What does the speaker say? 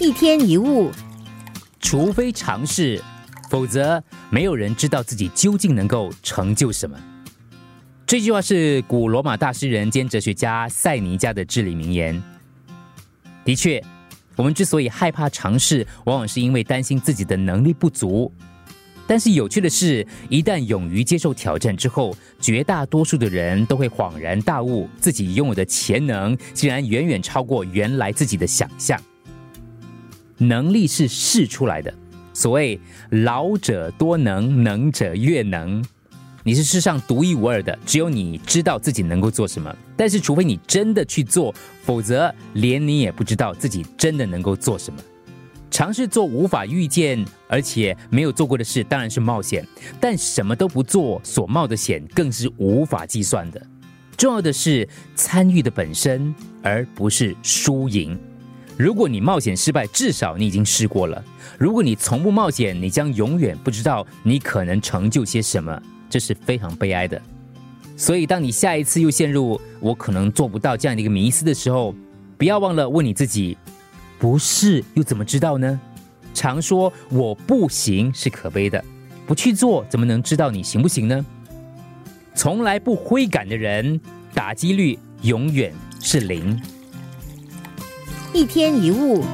一天一物，除非尝试，否则没有人知道自己究竟能够成就什么。这句话是古罗马大诗人兼哲学家塞尼加的至理名言。的确，我们之所以害怕尝试，往往是因为担心自己的能力不足。但是有趣的是，一旦勇于接受挑战之后，绝大多数的人都会恍然大悟，自己拥有的潜能竟然远远超过原来自己的想象。能力是试出来的，所谓“老者多能，能者越能”。你是世上独一无二的，只有你知道自己能够做什么。但是，除非你真的去做，否则连你也不知道自己真的能够做什么。尝试做无法预见而且没有做过的事，当然是冒险；但什么都不做所冒的险，更是无法计算的。重要的是参与的本身，而不是输赢。如果你冒险失败，至少你已经试过了；如果你从不冒险，你将永远不知道你可能成就些什么，这是非常悲哀的。所以，当你下一次又陷入“我可能做不到”这样的一个迷思的时候，不要忘了问你自己。不是又怎么知道呢？常说我不行是可悲的，不去做怎么能知道你行不行呢？从来不挥杆的人，打击率永远是零。一天一物。